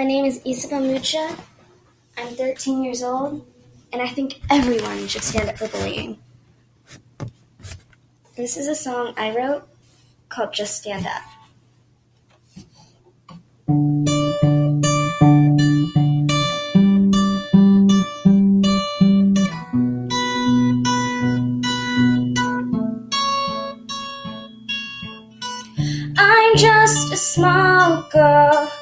My name is Isabel Mucha. I'm 13 years old, and I think everyone should stand up for bullying. This is a song I wrote called Just Stand Up. I'm just a small girl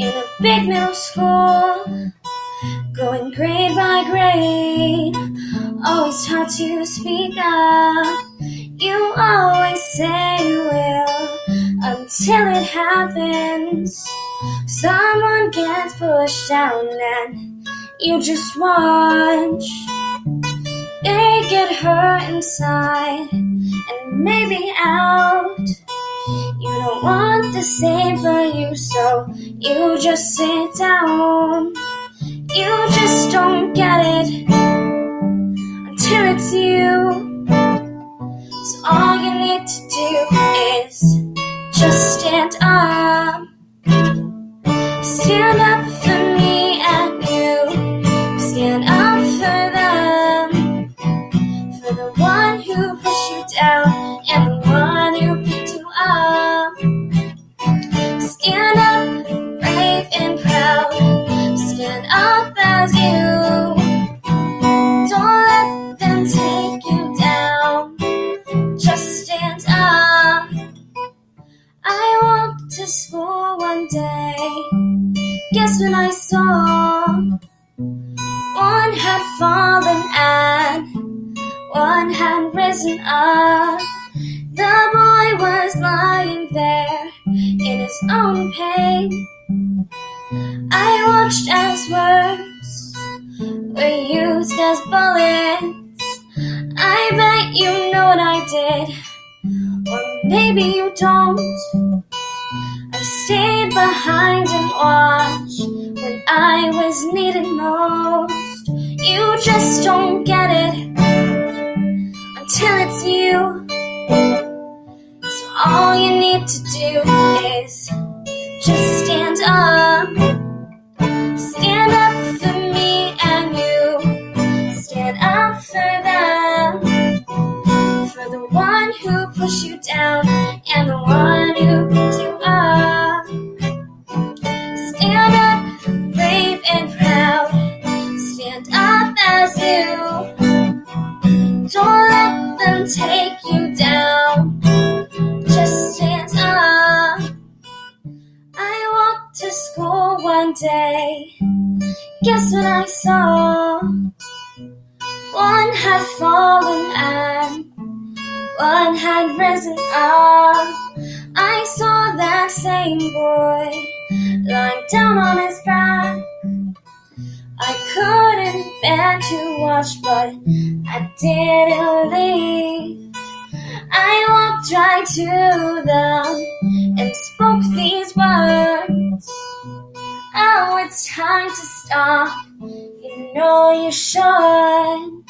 in a big middle school, going grade by grade, always taught to speak up. You always say you will until it happens. Someone gets pushed down and you just watch. They get hurt inside and maybe out. You don't want the same for you, so you just sit down. You just don't get it until it's you. So all you need to do had fallen and one had risen up. The boy was lying there in his own pain. I watched as words were used as bullets. I bet you know what I did, or maybe you don't. I stayed behind and watched when I was needed most. You just don't get it until it's you. So all you need to do is just stand up. Stand up for me and you. Stand up for them. For the one who pushed you down and the one who as you. Don't let them take you down. Just stand up. I walked to school one day. Guess what I saw? One had fallen and one had risen up. I saw that same boy lying down on his back. I to watch, but I didn't leave. I walked right to them and spoke these words. Oh, it's time to stop. You know you should.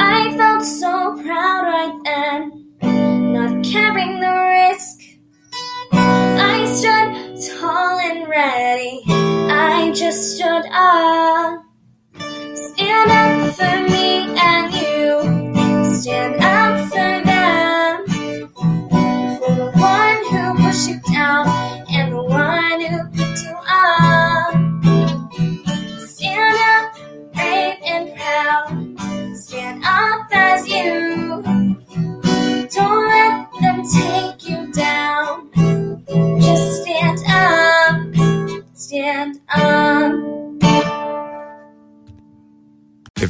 I felt so proud right then, not carrying the risk. I stood tall and ready. I just stood up.